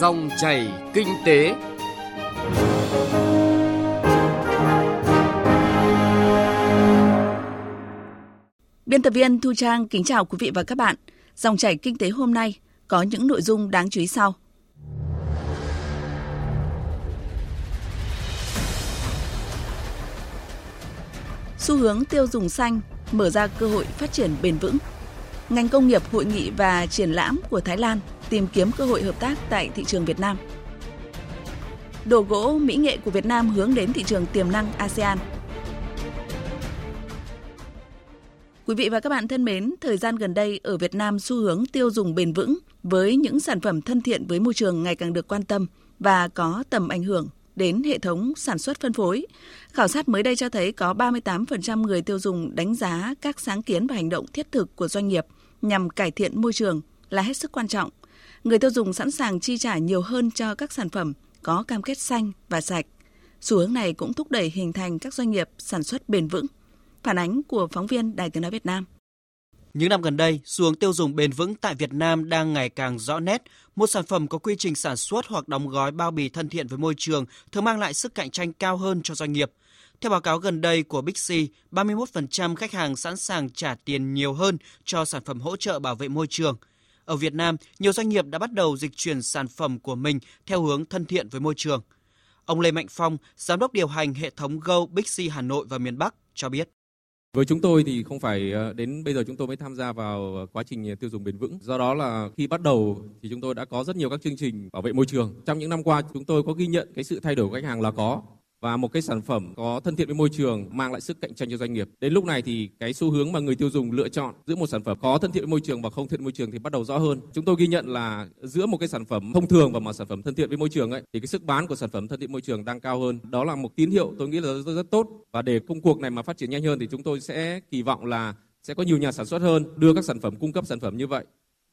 Dòng chảy kinh tế. Biên tập viên Thu Trang kính chào quý vị và các bạn. Dòng chảy kinh tế hôm nay có những nội dung đáng chú ý sau. Xu hướng tiêu dùng xanh mở ra cơ hội phát triển bền vững. Ngành công nghiệp hội nghị và triển lãm của Thái Lan tìm kiếm cơ hội hợp tác tại thị trường Việt Nam. Đồ gỗ mỹ nghệ của Việt Nam hướng đến thị trường tiềm năng ASEAN. Quý vị và các bạn thân mến, thời gian gần đây ở Việt Nam xu hướng tiêu dùng bền vững với những sản phẩm thân thiện với môi trường ngày càng được quan tâm và có tầm ảnh hưởng đến hệ thống sản xuất phân phối. Khảo sát mới đây cho thấy có 38% người tiêu dùng đánh giá các sáng kiến và hành động thiết thực của doanh nghiệp nhằm cải thiện môi trường là hết sức quan trọng. Người tiêu dùng sẵn sàng chi trả nhiều hơn cho các sản phẩm có cam kết xanh và sạch. Xu hướng này cũng thúc đẩy hình thành các doanh nghiệp sản xuất bền vững. Phản ánh của phóng viên Đài Tiếng nói Việt Nam. Những năm gần đây, xu hướng tiêu dùng bền vững tại Việt Nam đang ngày càng rõ nét. Một sản phẩm có quy trình sản xuất hoặc đóng gói bao bì thân thiện với môi trường thường mang lại sức cạnh tranh cao hơn cho doanh nghiệp. Theo báo cáo gần đây của Big C, 31% khách hàng sẵn sàng trả tiền nhiều hơn cho sản phẩm hỗ trợ bảo vệ môi trường. Ở Việt Nam, nhiều doanh nghiệp đã bắt đầu dịch chuyển sản phẩm của mình theo hướng thân thiện với môi trường. Ông Lê Mạnh Phong, giám đốc điều hành hệ thống Go Big C Hà Nội và miền Bắc cho biết. Với chúng tôi thì không phải ờ, đến bây giờ chúng tôi mới tham gia vào ờ, quá trình ờ, tiêu dùng bền vững. Do đó là khi bắt đầu thì chúng tôi đã có rất nhiều các chương trình bảo vệ môi trường. Trong những năm qua, chúng tôi có ghi nhận cái sự thay đổi của khách hàng là có và một cái sản phẩm có thân thiện với môi trường mang lại sức cạnh tranh cho doanh nghiệp. Đến lúc này thì cái xu hướng mà người tiêu dùng lựa chọn giữa một sản phẩm có thân thiện với môi trường và không thân thiện với môi trường thì bắt đầu rõ hơn. Chúng tôi ghi nhận là giữa một cái sản phẩm thông thường và một sản phẩm thân thiện với môi trường ấy thì cái sức bán của sản phẩm thân thiện môi trường đang cao hơn. Đó là một tín hiệu tôi nghĩ là rất, rất tốt và để công cuộc này mà phát triển nhanh hơn thì chúng tôi sẽ kỳ vọng là sẽ có nhiều nhà sản xuất hơn đưa các sản phẩm cung cấp sản phẩm như vậy.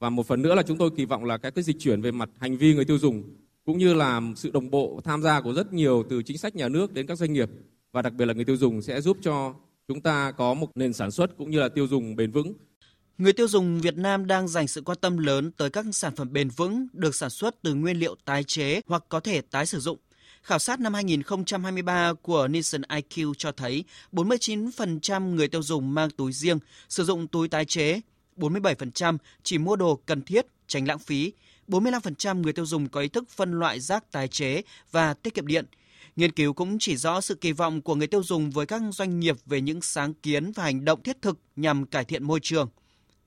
Và một phần nữa là chúng tôi kỳ vọng là cái cái dịch chuyển về mặt hành vi người tiêu dùng cũng như là sự đồng bộ tham gia của rất nhiều từ chính sách nhà nước đến các doanh nghiệp và đặc biệt là người tiêu dùng sẽ giúp cho chúng ta có một nền sản xuất cũng như là tiêu dùng bền vững. Người tiêu dùng Việt Nam đang dành sự quan tâm lớn tới các sản phẩm bền vững được sản xuất từ nguyên liệu tái chế hoặc có thể tái sử dụng. Khảo sát năm 2023 của Nielsen IQ cho thấy 49% người tiêu dùng mang túi riêng, sử dụng túi tái chế, 47% chỉ mua đồ cần thiết, tránh lãng phí, 45% người tiêu dùng có ý thức phân loại rác tái chế và tiết kiệm điện. Nghiên cứu cũng chỉ rõ sự kỳ vọng của người tiêu dùng với các doanh nghiệp về những sáng kiến và hành động thiết thực nhằm cải thiện môi trường.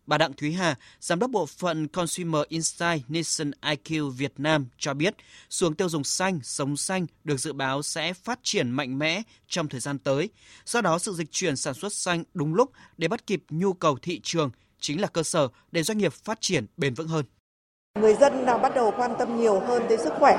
Bà Đặng Thúy Hà, Giám đốc bộ phận Consumer Insight Nielsen IQ Việt Nam cho biết, xuống tiêu dùng xanh, sống xanh được dự báo sẽ phát triển mạnh mẽ trong thời gian tới. Do đó, sự dịch chuyển sản xuất xanh đúng lúc để bắt kịp nhu cầu thị trường chính là cơ sở để doanh nghiệp phát triển bền vững hơn. Người dân nào bắt đầu quan tâm nhiều hơn tới sức khỏe,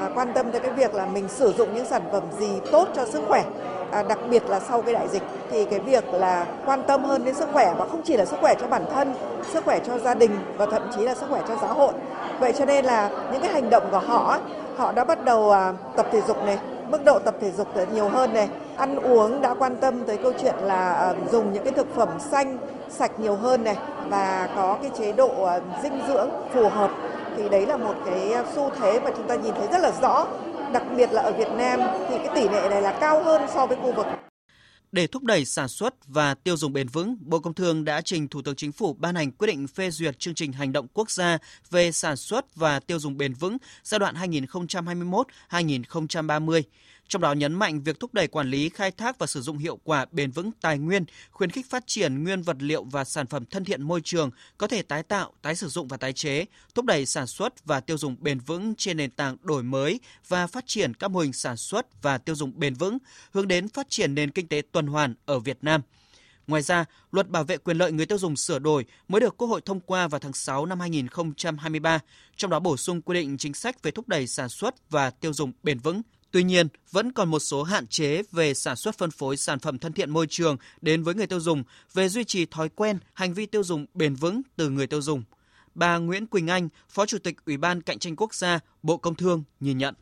à, quan tâm tới cái việc là mình sử dụng những sản phẩm gì tốt cho sức khỏe, à, đặc biệt là sau cái đại dịch thì cái việc là quan tâm hơn đến sức khỏe và không chỉ là sức khỏe cho bản thân, sức khỏe cho gia đình và thậm chí là sức khỏe cho xã hội. Vậy cho nên là những cái hành động của họ, họ đã bắt đầu à, tập thể dục này, mức độ tập thể dục nhiều hơn này, ăn uống đã quan tâm tới câu chuyện là à, dùng những cái thực phẩm xanh, sạch nhiều hơn này và có cái chế độ ờ, dinh dưỡng phù hợp thì đấy là một cái xu thế mà chúng ta nhìn thấy rất là rõ đặc biệt là ở Việt Nam thì cái tỷ lệ này là cao hơn so với khu vực. Để thúc đẩy sản xuất và tiêu dùng bền vững, Bộ Công Thương đã trình Thủ tướng Chính phủ ban hành quyết định phê duyệt chương trình hành động quốc gia về sản xuất và tiêu dùng bền vững giai đoạn 2021-2030 trong đó nhấn mạnh việc thúc đẩy quản lý, khai thác và sử dụng hiệu quả bền vững tài nguyên, khuyến khích phát triển nguyên vật liệu và sản phẩm thân thiện môi trường có thể tái tạo, tái sử dụng và tái chế, thúc đẩy sản xuất và tiêu dùng bền vững trên nền tảng đổi mới và phát triển các mô hình sản xuất và tiêu dùng bền vững, hướng đến phát triển nền kinh tế tuần hoàn ở Việt Nam. Ngoài ra, luật bảo vệ quyền lợi người tiêu dùng sửa đổi mới được Quốc hội thông qua vào tháng 6 năm 2023, trong đó bổ sung quy định chính sách về thúc đẩy sản xuất và tiêu dùng bền vững, Tuy nhiên, vẫn còn một số hạn chế về sản xuất phân phối sản phẩm thân thiện môi trường đến với người tiêu dùng, về duy trì thói quen, hành vi tiêu dùng bền vững từ người tiêu dùng. Bà Nguyễn Quỳnh Anh, Phó Chủ tịch Ủy ban Cạnh tranh Quốc gia, Bộ Công Thương nhìn nhận.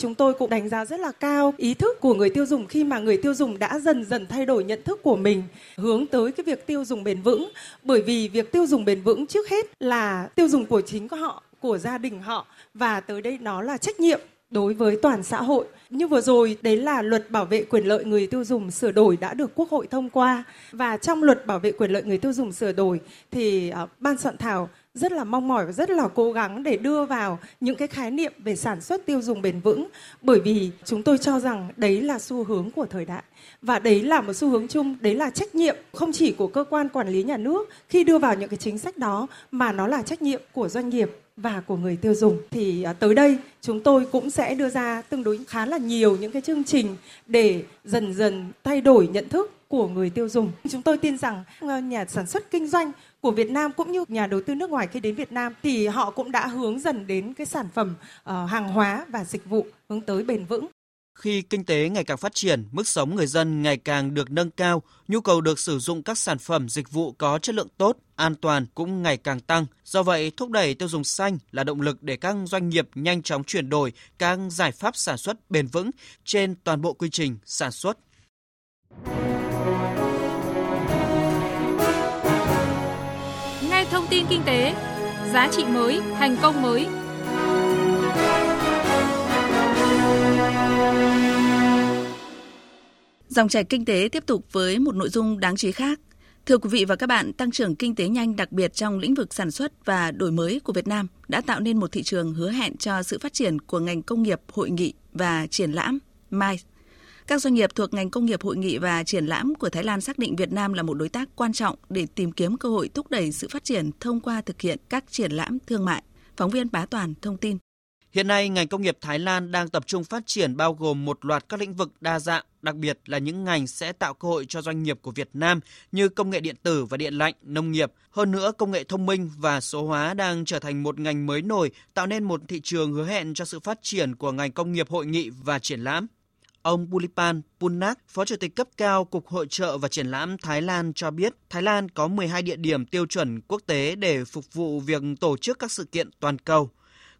Chúng tôi cũng đánh giá rất là cao ý thức của người tiêu dùng khi mà người tiêu dùng đã dần dần thay đổi nhận thức của mình hướng tới cái việc tiêu dùng bền vững bởi vì việc tiêu dùng bền vững trước hết là tiêu dùng của chính của họ của gia đình họ và tới đây nó là trách nhiệm đối với toàn xã hội. Như vừa rồi, đấy là luật bảo vệ quyền lợi người tiêu dùng sửa đổi đã được Quốc hội thông qua. Và trong luật bảo vệ quyền lợi người tiêu dùng sửa đổi thì uh, ban soạn thảo rất là mong mỏi và rất là cố gắng để đưa vào những cái khái niệm về sản xuất tiêu dùng bền vững. Bởi vì chúng tôi cho rằng đấy là xu hướng của thời đại. Và đấy là một xu hướng chung đấy là trách nhiệm không chỉ của cơ quan quản lý nhà nước khi đưa vào những cái chính sách đó mà nó là trách nhiệm của doanh nghiệp và của người tiêu dùng thì à, tới đây chúng tôi cũng sẽ đưa ra tương đối khá là nhiều những cái chương trình để dần dần thay đổi nhận thức của người tiêu dùng. Chúng tôi tin rằng ờ, nhà sản xuất kinh doanh của Việt Nam cũng như nhà đầu tư nước ngoài khi đến Việt Nam thì họ cũng đã hướng dần đến cái sản phẩm uh, hàng hóa và dịch vụ hướng tới bền vững. Khi kinh tế ngày càng phát triển, mức sống người dân ngày càng được nâng cao, nhu cầu được sử dụng các sản phẩm dịch vụ có chất lượng tốt, an toàn cũng ngày càng tăng. Do vậy, thúc đẩy tiêu dùng xanh là động lực để các doanh nghiệp nhanh chóng chuyển đổi các giải pháp sản xuất bền vững trên toàn bộ quy trình sản xuất. Ngay thông tin kinh tế, giá trị mới, thành công mới Dòng chảy kinh tế tiếp tục với một nội dung đáng chú ý khác. Thưa quý vị và các bạn, tăng trưởng kinh tế nhanh đặc biệt trong lĩnh vực sản xuất và đổi mới của Việt Nam đã tạo nên một thị trường hứa hẹn cho sự phát triển của ngành công nghiệp, hội nghị và triển lãm mai Các doanh nghiệp thuộc ngành công nghiệp hội nghị và triển lãm của Thái Lan xác định Việt Nam là một đối tác quan trọng để tìm kiếm cơ hội thúc đẩy sự phát triển thông qua thực hiện các triển lãm thương mại. Phóng viên Bá Toàn thông tin. Hiện nay, ngành công nghiệp Thái Lan đang tập trung phát triển bao gồm một loạt các lĩnh vực đa dạng, đặc biệt là những ngành sẽ tạo cơ hội cho doanh nghiệp của Việt Nam như công nghệ điện tử và điện lạnh, nông nghiệp. Hơn nữa, công nghệ thông minh và số hóa đang trở thành một ngành mới nổi, tạo nên một thị trường hứa hẹn cho sự phát triển của ngành công nghiệp hội nghị và triển lãm. Ông Bulipan Punnak, Phó Chủ tịch cấp cao Cục Hội trợ và Triển lãm Thái Lan cho biết, Thái Lan có 12 địa điểm tiêu chuẩn quốc tế để phục vụ việc tổ chức các sự kiện toàn cầu.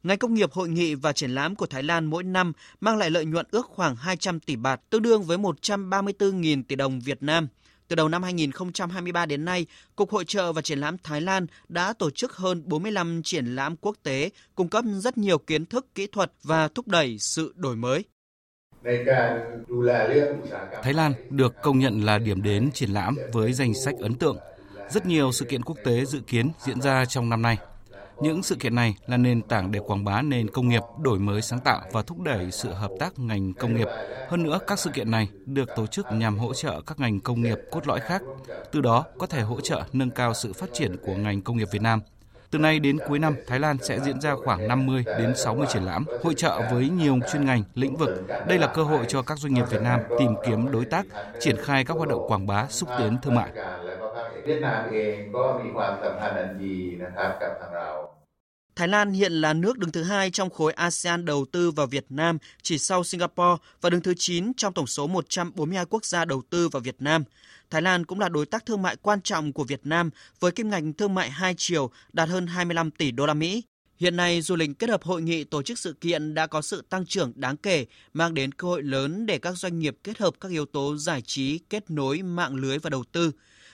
Ngành công nghiệp hội nghị và triển lãm của Thái Lan mỗi năm mang lại lợi nhuận ước khoảng 200 tỷ bạt, tương đương với 134.000 tỷ đồng Việt Nam. Từ đầu năm 2023 đến nay, Cục Hội trợ và Triển lãm Thái Lan đã tổ chức hơn 45 triển lãm quốc tế, cung cấp rất nhiều kiến thức, kỹ thuật và thúc đẩy sự đổi mới. Thái Lan được công nhận là điểm đến triển lãm với danh sách ấn tượng. Rất nhiều sự kiện quốc tế dự kiến diễn ra trong năm nay. Những sự kiện này là nền tảng để quảng bá nền công nghiệp, đổi mới sáng tạo và thúc đẩy sự hợp tác ngành công nghiệp. Hơn nữa, các sự kiện này được tổ chức nhằm hỗ trợ các ngành công nghiệp cốt lõi khác, từ đó có thể hỗ trợ nâng cao sự phát triển của ngành công nghiệp Việt Nam. Từ nay đến cuối năm, Thái Lan sẽ diễn ra khoảng 50 đến 60 triển lãm, hội trợ với nhiều chuyên ngành, lĩnh vực. Đây là cơ hội cho các doanh nghiệp Việt Nam tìm kiếm đối tác, triển khai các hoạt động quảng bá, xúc tiến thương mại. เวียดนามเองก็มีความสัมพันธ์อันดีนะครับกับทางเรา Thái Lan hiện là nước đứng thứ hai trong khối ASEAN đầu tư vào Việt Nam, chỉ sau Singapore và đứng thứ 9 trong tổng số 142 quốc gia đầu tư vào Việt Nam. Thái Lan cũng là đối tác thương mại quan trọng của Việt Nam với kim ngạch thương mại hai chiều đạt hơn 25 tỷ đô la Mỹ. Hiện nay, du lịch kết hợp hội nghị tổ chức sự kiện đã có sự tăng trưởng đáng kể, mang đến cơ hội lớn để các doanh nghiệp kết hợp các yếu tố giải trí, kết nối, mạng lưới và đầu tư.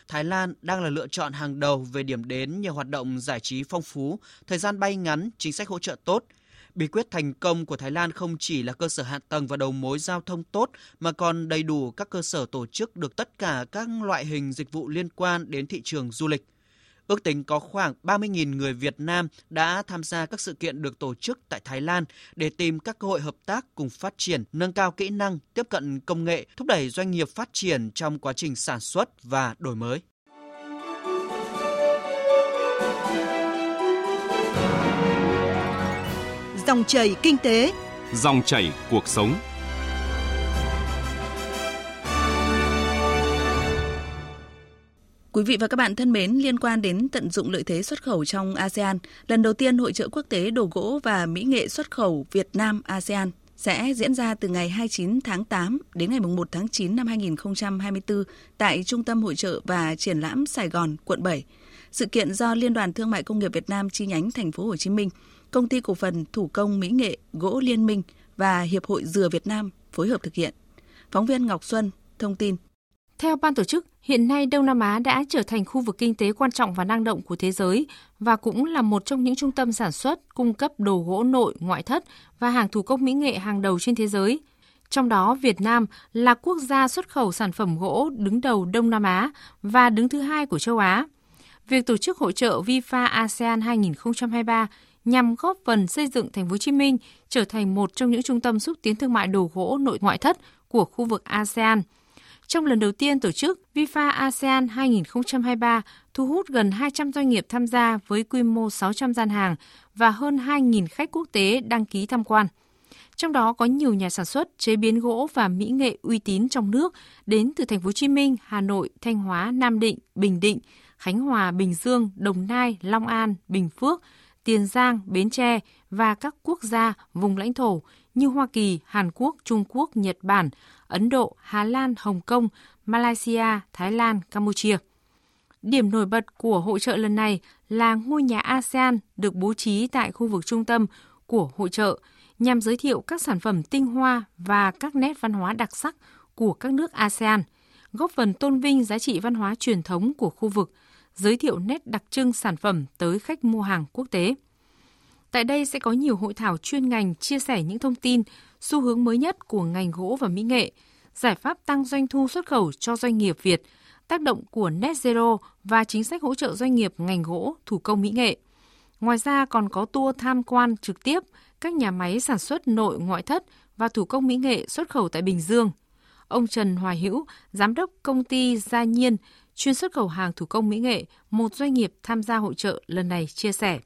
Thái Lan đang là lựa chọn hàng đầu về điểm đến nhờ hoạt động giải trí phong phú, thời gian bay ngắn, chính sách hỗ trợ tốt. Bí quyết thành công của Thái Lan không chỉ là cơ sở hạ tầng và đầu mối giao thông tốt mà còn đầy đủ các cơ sở tổ chức được tất cả các loại hình dịch vụ liên quan đến thị trường du lịch. Ước tính có khoảng 30.000 người Việt Nam đã tham gia các sự kiện được tổ chức tại Thái Lan để tìm các cơ hội hợp tác cùng phát triển, nâng cao kỹ năng, tiếp cận công nghệ, thúc đẩy doanh nghiệp phát triển trong quá trình sản xuất và đổi mới. Dòng chảy kinh tế, dòng chảy cuộc sống. Quý vị và các bạn thân mến, liên quan đến tận dụng lợi thế xuất khẩu trong ASEAN, lần đầu tiên Hội trợ quốc tế đồ gỗ và mỹ nghệ xuất khẩu Việt Nam ASEAN sẽ diễn ra từ ngày 29 tháng 8 đến ngày 1 tháng 9 năm 2024 tại Trung tâm Hội trợ và Triển lãm Sài Gòn, quận 7. Sự kiện do Liên đoàn Thương mại Công nghiệp Việt Nam chi nhánh thành phố Hồ Chí Minh, Công ty cổ phần thủ công mỹ nghệ gỗ Liên Minh và Hiệp hội Dừa Việt Nam phối hợp thực hiện. Phóng viên Ngọc Xuân thông tin. Theo ban tổ chức, Hiện nay Đông Nam Á đã trở thành khu vực kinh tế quan trọng và năng động của thế giới và cũng là một trong những trung tâm sản xuất, cung cấp đồ gỗ nội, ngoại thất và hàng thủ công mỹ nghệ hàng đầu trên thế giới. Trong đó, Việt Nam là quốc gia xuất khẩu sản phẩm gỗ đứng đầu Đông Nam Á và đứng thứ hai của châu Á. Việc tổ chức hội trợ VIFA ASEAN 2023 nhằm góp phần xây dựng thành phố Hồ Chí Minh trở thành một trong những trung tâm xúc tiến thương mại đồ gỗ nội ngoại thất của khu vực ASEAN – trong lần đầu tiên tổ chức, VIFA ASEAN 2023 thu hút gần 200 doanh nghiệp tham gia với quy mô 600 gian hàng và hơn 2.000 khách quốc tế đăng ký tham quan. Trong đó có nhiều nhà sản xuất, chế biến gỗ và mỹ nghệ uy tín trong nước đến từ thành phố Hồ Chí Minh, Hà Nội, Thanh Hóa, Nam Định, Bình Định, Khánh Hòa, Bình Dương, Đồng Nai, Long An, Bình Phước, Tiền Giang, Bến Tre và các quốc gia vùng lãnh thổ như Hoa Kỳ, Hàn Quốc, Trung Quốc, Nhật Bản, Ấn Độ, Hà Lan, Hồng Kông, Malaysia, Thái Lan, Campuchia. Điểm nổi bật của hội trợ lần này là ngôi nhà ASEAN được bố trí tại khu vực trung tâm của hội trợ nhằm giới thiệu các sản phẩm tinh hoa và các nét văn hóa đặc sắc của các nước ASEAN, góp phần tôn vinh giá trị văn hóa truyền thống của khu vực, giới thiệu nét đặc trưng sản phẩm tới khách mua hàng quốc tế. Tại đây sẽ có nhiều hội thảo chuyên ngành chia sẻ những thông tin, xu hướng mới nhất của ngành gỗ và mỹ nghệ, giải pháp tăng doanh thu xuất khẩu cho doanh nghiệp Việt, tác động của Net Zero và chính sách hỗ trợ doanh nghiệp ngành gỗ, thủ công mỹ nghệ. Ngoài ra còn có tour tham quan trực tiếp các nhà máy sản xuất nội ngoại thất và thủ công mỹ nghệ xuất khẩu tại Bình Dương. Ông Trần Hoài Hữu, giám đốc công ty Gia Nhiên, chuyên xuất khẩu hàng thủ công mỹ nghệ, một doanh nghiệp tham gia hội trợ lần này chia sẻ.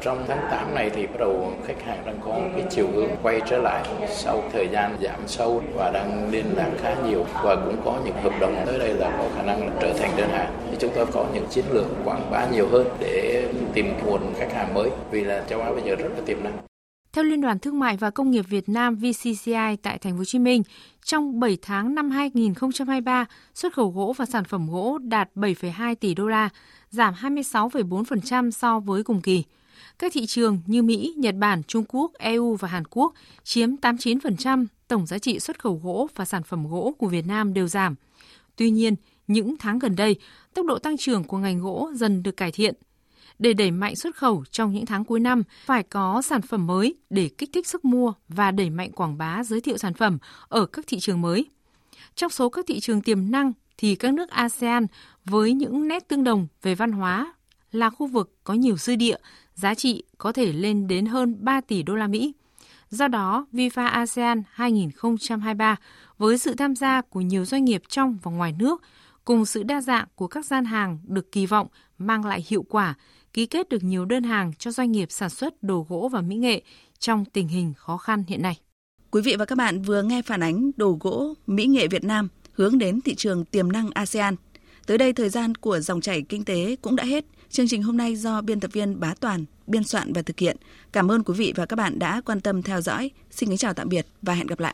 Trong tháng 8 này thì bắt đầu khách hàng đang có cái chiều hướng quay trở lại sau thời gian giảm sâu và đang liên lạc khá nhiều và cũng có những hợp đồng tới đây là có khả năng là trở thành đơn hàng. Thì chúng tôi có những chiến lược quảng bá nhiều hơn để tìm nguồn khách hàng mới vì là châu Á bây giờ rất là tiềm năng. Theo Liên đoàn Thương mại và Công nghiệp Việt Nam VCCI tại Thành phố Hồ Chí Minh, trong 7 tháng năm 2023, xuất khẩu gỗ và sản phẩm gỗ đạt 7,2 tỷ đô la, giảm 26,4% so với cùng kỳ. Các thị trường như Mỹ, Nhật Bản, Trung Quốc, EU và Hàn Quốc chiếm 89% tổng giá trị xuất khẩu gỗ và sản phẩm gỗ của Việt Nam đều giảm. Tuy nhiên, những tháng gần đây, tốc độ tăng trưởng của ngành gỗ dần được cải thiện. Để đẩy mạnh xuất khẩu trong những tháng cuối năm, phải có sản phẩm mới để kích thích sức mua và đẩy mạnh quảng bá giới thiệu sản phẩm ở các thị trường mới. Trong số các thị trường tiềm năng thì các nước ASEAN với những nét tương đồng về văn hóa là khu vực có nhiều dư địa, giá trị có thể lên đến hơn 3 tỷ đô la Mỹ. Do đó, VIFA ASEAN 2023 với sự tham gia của nhiều doanh nghiệp trong và ngoài nước cùng sự đa dạng của các gian hàng được kỳ vọng mang lại hiệu quả, ký kết được nhiều đơn hàng cho doanh nghiệp sản xuất đồ gỗ và mỹ nghệ trong tình hình khó khăn hiện nay. Quý vị và các bạn vừa nghe phản ánh đồ gỗ mỹ nghệ Việt Nam hướng đến thị trường tiềm năng ASEAN. Tới đây thời gian của dòng chảy kinh tế cũng đã hết. Chương trình hôm nay do biên tập viên Bá Toàn biên soạn và thực hiện. Cảm ơn quý vị và các bạn đã quan tâm theo dõi. Xin kính chào tạm biệt và hẹn gặp lại.